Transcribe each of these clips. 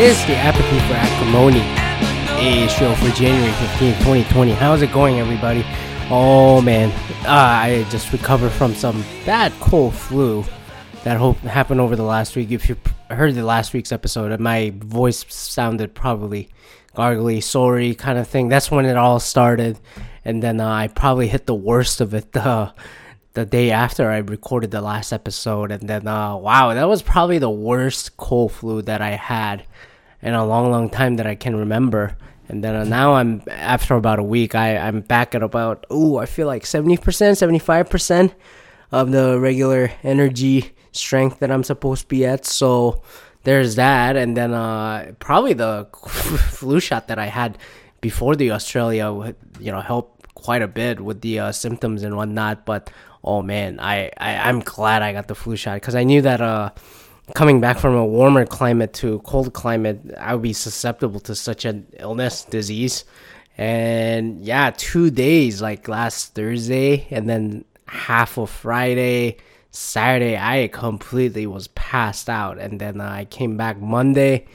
It's the Apathy for Acrimony. A show for January 15th, 2020. How's it going, everybody? Oh man, uh, I just recovered from some bad cold flu that hope happened over the last week. If you heard the last week's episode, my voice sounded probably gargly, sorry kind of thing. That's when it all started, and then uh, I probably hit the worst of it the the day after I recorded the last episode, and then uh, wow, that was probably the worst cold flu that I had in a long, long time that I can remember. And then uh, now I'm after about a week, I I'm back at about oh I feel like seventy percent, seventy five percent of the regular energy strength that I'm supposed to be at. So there's that, and then uh probably the flu shot that I had before the Australia, you know, helped quite a bit with the uh, symptoms and whatnot. But oh man, I, I I'm glad I got the flu shot because I knew that uh coming back from a warmer climate to cold climate, I would be susceptible to such an illness, disease. And yeah, two days like last Thursday and then half of Friday, Saturday, I completely was passed out. And then uh, I came back Monday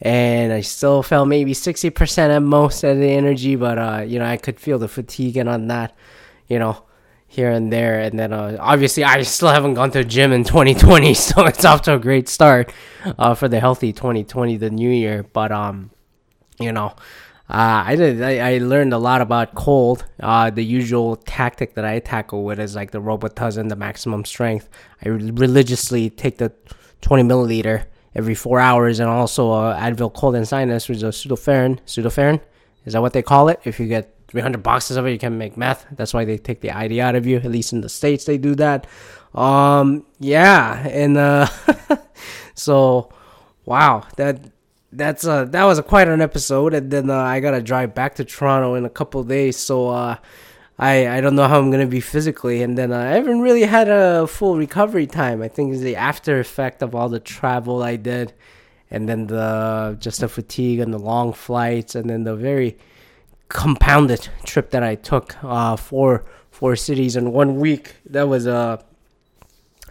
and I still felt maybe 60% at most of the energy, but uh, you know, I could feel the fatigue and on that, you know here and there. And then uh, obviously, I still haven't gone to the gym in 2020, so it's off to a great start uh, for the healthy 2020, the new year. But um, you know, uh, I did. I, I learned a lot about cold. Uh, the usual tactic that I tackle with is like the Robitussin, the maximum strength. I religiously take the 20 milliliter every four hours, and also uh, Advil Cold and Sinus, which is a. Pseudoferin is that what they call it? If you get 300 boxes of it, you can make meth. That's why they take the ID out of you. At least in the states, they do that. Um, yeah, and uh, so wow, that that's uh that was a quite an episode. And then uh, I gotta drive back to Toronto in a couple days, so uh. I, I don't know how I'm gonna be physically, and then uh, I haven't really had a full recovery time. I think it's the after effect of all the travel I did, and then the just the fatigue and the long flights, and then the very compounded trip that I took uh, for four cities in one week. That was uh,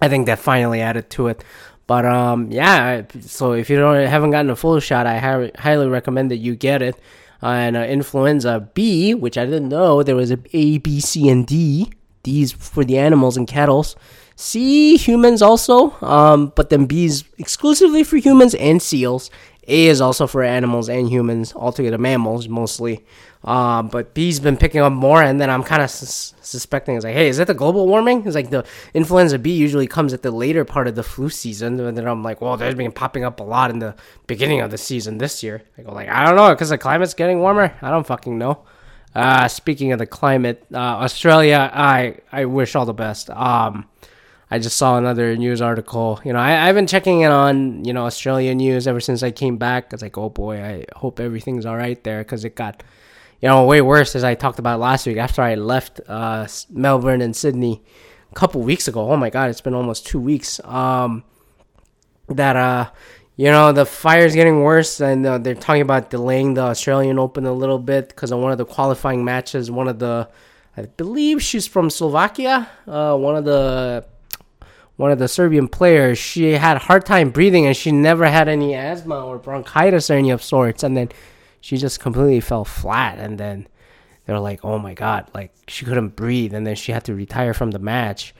I think that finally added to it. But um, yeah. So if you don't haven't gotten a full shot, I ha- highly recommend that you get it. Uh, and uh, influenza B, which I didn't know there was a A, B, C, and D. These for the animals and cattle. C humans also, um, but then B is exclusively for humans and seals. A is also for animals and humans, altogether mammals mostly. Um, but B's been picking up more, and then I'm kind of sus- suspecting it's like, hey, is that the global warming? It's like the influenza B usually comes at the later part of the flu season, and then I'm like, well, there's been popping up a lot in the beginning of the season this year. I go like, I don't know, because the climate's getting warmer. I don't fucking know. Uh, speaking of the climate, uh, Australia, I I wish all the best. Um, I just saw another news article. You know, I, I've been checking in on you know Australian news ever since I came back. It's like, oh boy, I hope everything's all right there because it got you know, way worse as I talked about last week after I left uh, Melbourne and Sydney a couple weeks ago. Oh my God, it's been almost two weeks. Um, that uh, you know, the fire's getting worse, and uh, they're talking about delaying the Australian Open a little bit because one of the qualifying matches. One of the, I believe she's from Slovakia. Uh, one of the one of the Serbian players, she had a hard time breathing and she never had any asthma or bronchitis or any of sorts. And then she just completely fell flat. And then they were like oh my god like she couldn't breathe. And then she had to retire from the match.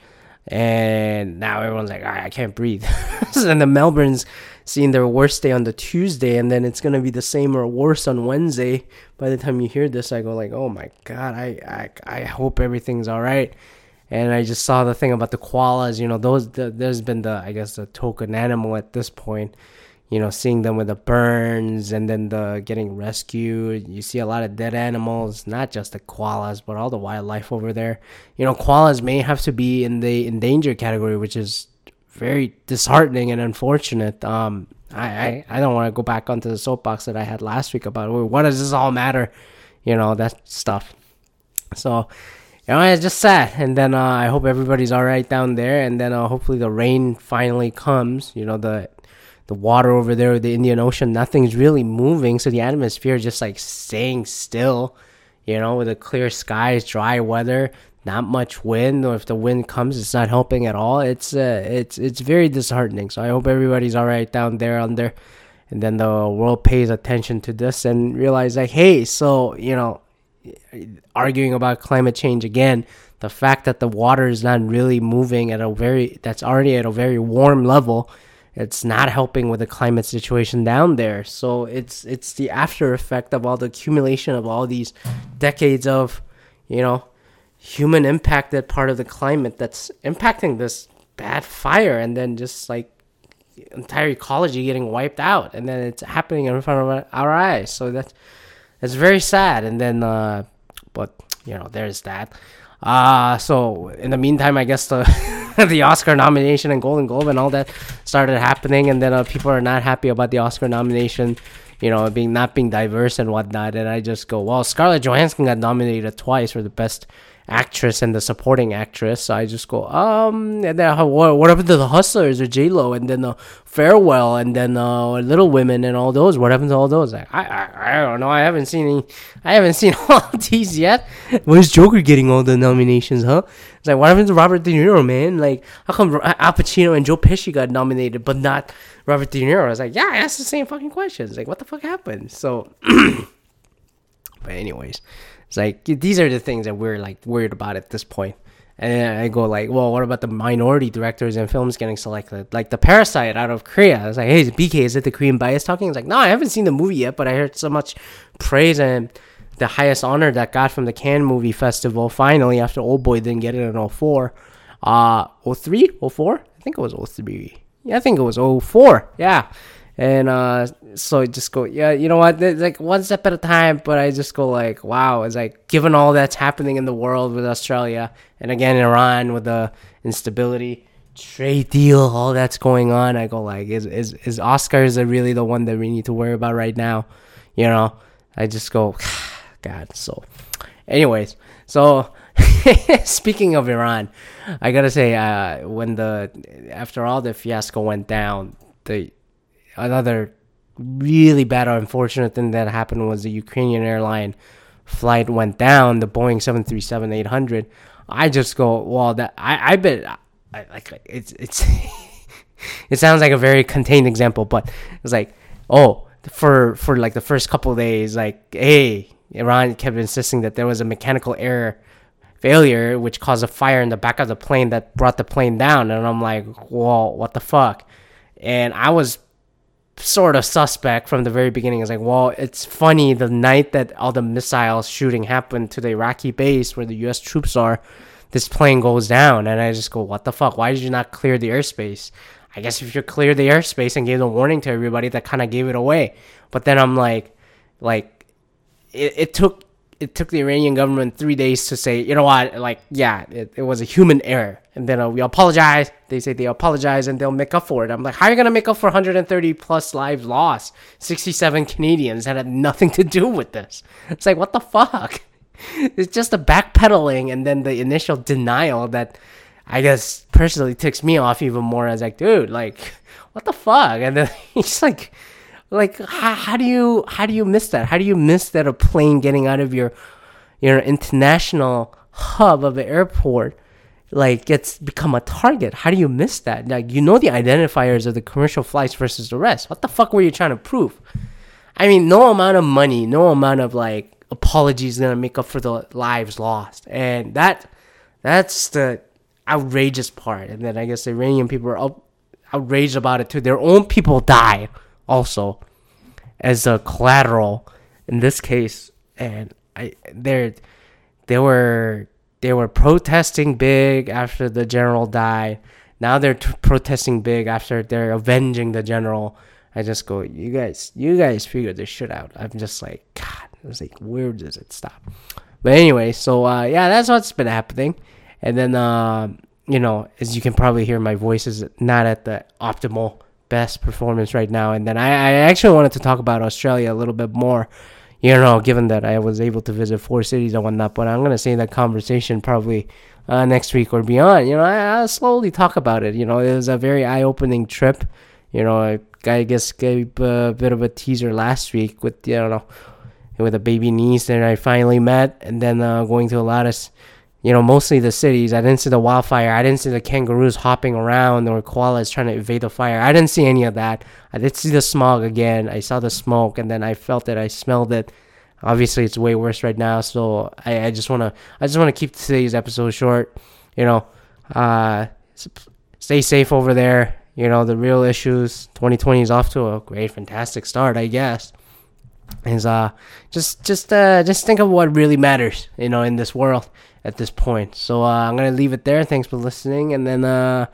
And now everyone's like i can't breathe. And the melbourne's seeing their worst day on the tuesday. And then it's going to be the same or worse on wednesday. By the time you hear this i go like oh my god i i, I hope everything's all right and i just saw the thing about the koalas you know those the, there's been the i guess the token animal at this point you know, seeing them with the burns and then the getting rescued. You see a lot of dead animals, not just the koalas, but all the wildlife over there. You know, koalas may have to be in the endangered category, which is very disheartening and unfortunate. Um, I, I, I don't want to go back onto the soapbox that I had last week about what does this all matter, you know, that stuff. So, you know, it's just sad. And then uh, I hope everybody's all right down there. And then uh, hopefully the rain finally comes. You know, the the water over there, the Indian Ocean, nothing's really moving. So the atmosphere is just like staying still. You know, with the clear skies, dry weather, not much wind. Or if the wind comes, it's not helping at all. It's uh, it's it's very disheartening. So I hope everybody's all right down there under. And then the world pays attention to this and realize like, hey, so you know, arguing about climate change again the fact that the water is not really moving at a very that's already at a very warm level it's not helping with the climate situation down there. So it's it's the after effect of all the accumulation of all these decades of you know human impacted part of the climate that's impacting this bad fire and then just like entire ecology getting wiped out. And then it's happening in front of our eyes. So that's it's very sad. And then uh but you know there's that. Uh so in the meantime i guess the the oscar nomination and golden globe and all that started happening. And then uh, people are not happy about the oscar nomination you know being not being diverse and whatnot. And i just go well scarlett johansson got nominated twice for the best actress and the supporting actress. So I just go, um, and then what, happened to the Hustlers or J Lo, and then uh, Farewell, and then uh, Little Women, and all those. What happened to all those? I, I, I don't know. I haven't seen any. I haven't seen all these yet. Where's Joker getting all the nominations, huh? It's like what happened to Robert De Niro, man? Like how come Al Pacino and Joe Pesci got nominated, but not Robert De Niro? I was like, yeah, I asked the same fucking questions. Like what the fuck happened? So, but anyways. It's like these are the things that we're like worried about at this point. And I go like, well, what about the minority directors and films getting selected? Like the Parasite out of Korea. I was like, hey, BK, is it the Korean bias talking? It's like, no, I haven't seen the movie yet, but I heard so much praise and the highest honor that got from the Cannes Movie Festival finally after Old Boy didn't get it in 04. Uh, 03? 04? I think it was 03. Yeah, I think it was 04. Yeah and uh, so I just go, yeah, you know what? It's like one step at a time. But I just go like, wow, it's like given all that's happening in the world with Australia and again Iran with the instability, trade deal, all that's going on. I go like, is is is Oscars really the one that we need to worry about right now? You know, I just go, God. So, anyways, so speaking of Iran, I gotta say, uh, when the after all the fiasco went down, the another really bad or unfortunate thing that happened was the Ukrainian airline flight went down, the Boeing 737-800. I just go, well, that I, I bet, I, like it's it's it sounds like a very contained example, but it's like, oh, for for like the first couple days, like, hey, Iran kept insisting that there was a mechanical error failure which caused a fire in the back of the plane that brought the plane down, and I'm like, well, what the fuck? And I was sort of suspect from the very beginning. It's like, well, it's funny the night that all the missile shooting happened to the Iraqi base where the U.S. troops are, this plane goes down, and I just go, what the fuck? Why did you not clear the airspace? I guess if you cleared the airspace and gave the warning to everybody, that kind of gave it away. But then I'm like, like, it, it took it took the Iranian government three days to say, you know what, like, yeah, it, it was a human error. And then uh, we apologize. They say they apologize and they'll make up for it. I'm like, how are you going to make up for 130 plus lives lost? 67 Canadians that had nothing to do with this. It's like, what the fuck? It's just a backpedaling and then the initial denial that I guess personally ticks me off even more. I was like, dude, like, what the fuck? And then he's like, like, how, how do you how do you miss that? How do you miss that a plane getting out of your your international hub of the airport like gets become a target? How do you miss that? Like, you know the identifiers of the commercial flights versus the rest. What the fuck were you trying to prove? I mean, no amount of money, no amount of like apologies gonna make up for the lives lost, and that that's the outrageous part. And then I guess the Iranian people are outraged about it too. Their own people died also as a collateral in this case. And I they they were they were protesting big after the general died. Now they're t- protesting big after they're avenging the general. I just go you guys you guys figure this shit out. I'm just like god. It's like where does it stop? But anyway so uh yeah that's what's been happening. And then uh you know as you can probably hear my voice is not at the optimal best performance right now. And then I, I actually wanted to talk about Australia a little bit more. you know, given that I was able to visit four cities and whatnot. But I'm gonna say that conversation probably uh, next week or beyond. You know, I, I'll slowly talk about it. You know, it was a very eye-opening trip. You know, I, I guess gave a bit of a teaser last week with you know with a baby niece that I finally met, and then uh, going to a lot of you know, mostly the cities. I didn't see the wildfire. I didn't see the kangaroos hopping around or koalas trying to evade the fire. I didn't see any of that. I did see the smog again. I saw the smoke and then I felt it. I smelled it. Obviously, it's way worse right now. So I, I just wanna, I just wanna keep today's episode short. You know, uh, stay safe over there. You know, the real issues. 2020 is off to a great, fantastic start, I guess. Is uh, just, just, uh, just think of what really matters. You know, in this world at this point. So uh, I'm gonna leave it there. Thanks for listening, and then uh,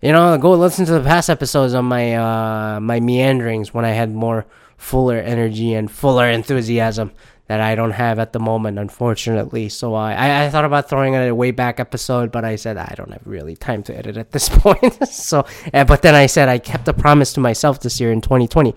you know go listen to the past episodes on my uh, my meanderings when I had more fuller energy and fuller enthusiasm that I don't have at the moment, unfortunately. So uh, I I thought about throwing it a way back episode, but I said I don't have really time to edit at this point. so, uh, but then I said I kept a promise to myself this year in 2020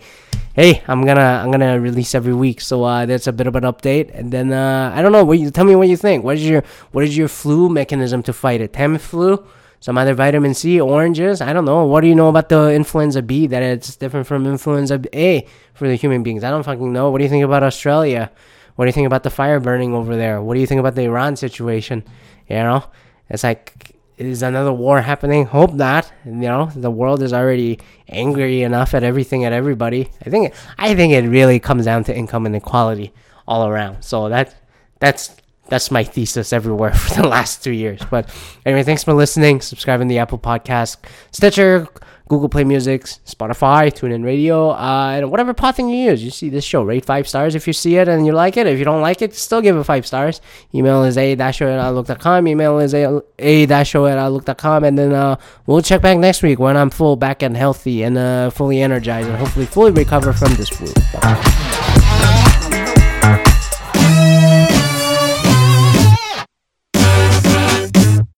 hey, I'm gonna I'm gonna release every week. So uh, that's a bit of an update. And then uh, I don't know. What you tell me what you think. What is your what is your flu mechanism to fight it? Tamiflu, some other vitamin C, oranges. I don't know. What do you know about the influenza B that it's different from influenza A for the human beings? I don't fucking know. What do you think about Australia? What do you think about the fire burning over there? What do you think about the Iran situation? You know, it's like is another war happening? Hope not. You know, the world is already angry enough at everything at everybody. I think I think it really comes down to income inequality all around. So that that's that's my thesis everywhere for the last two years. But anyway, thanks for listening. Subscribing to the Apple Podcast, Stitcher, Google Play Music, Spotify, TuneIn Radio, uh, and whatever pod thing you use. You see this show, rate five stars if you see it and you like it. If you don't like it, still give it five stars. Email is a show at outlook.com. Email is a a show at outlook.com. And then uh, we'll check back next week when I'm full back and healthy and uh, fully energized and hopefully fully recover from this flu.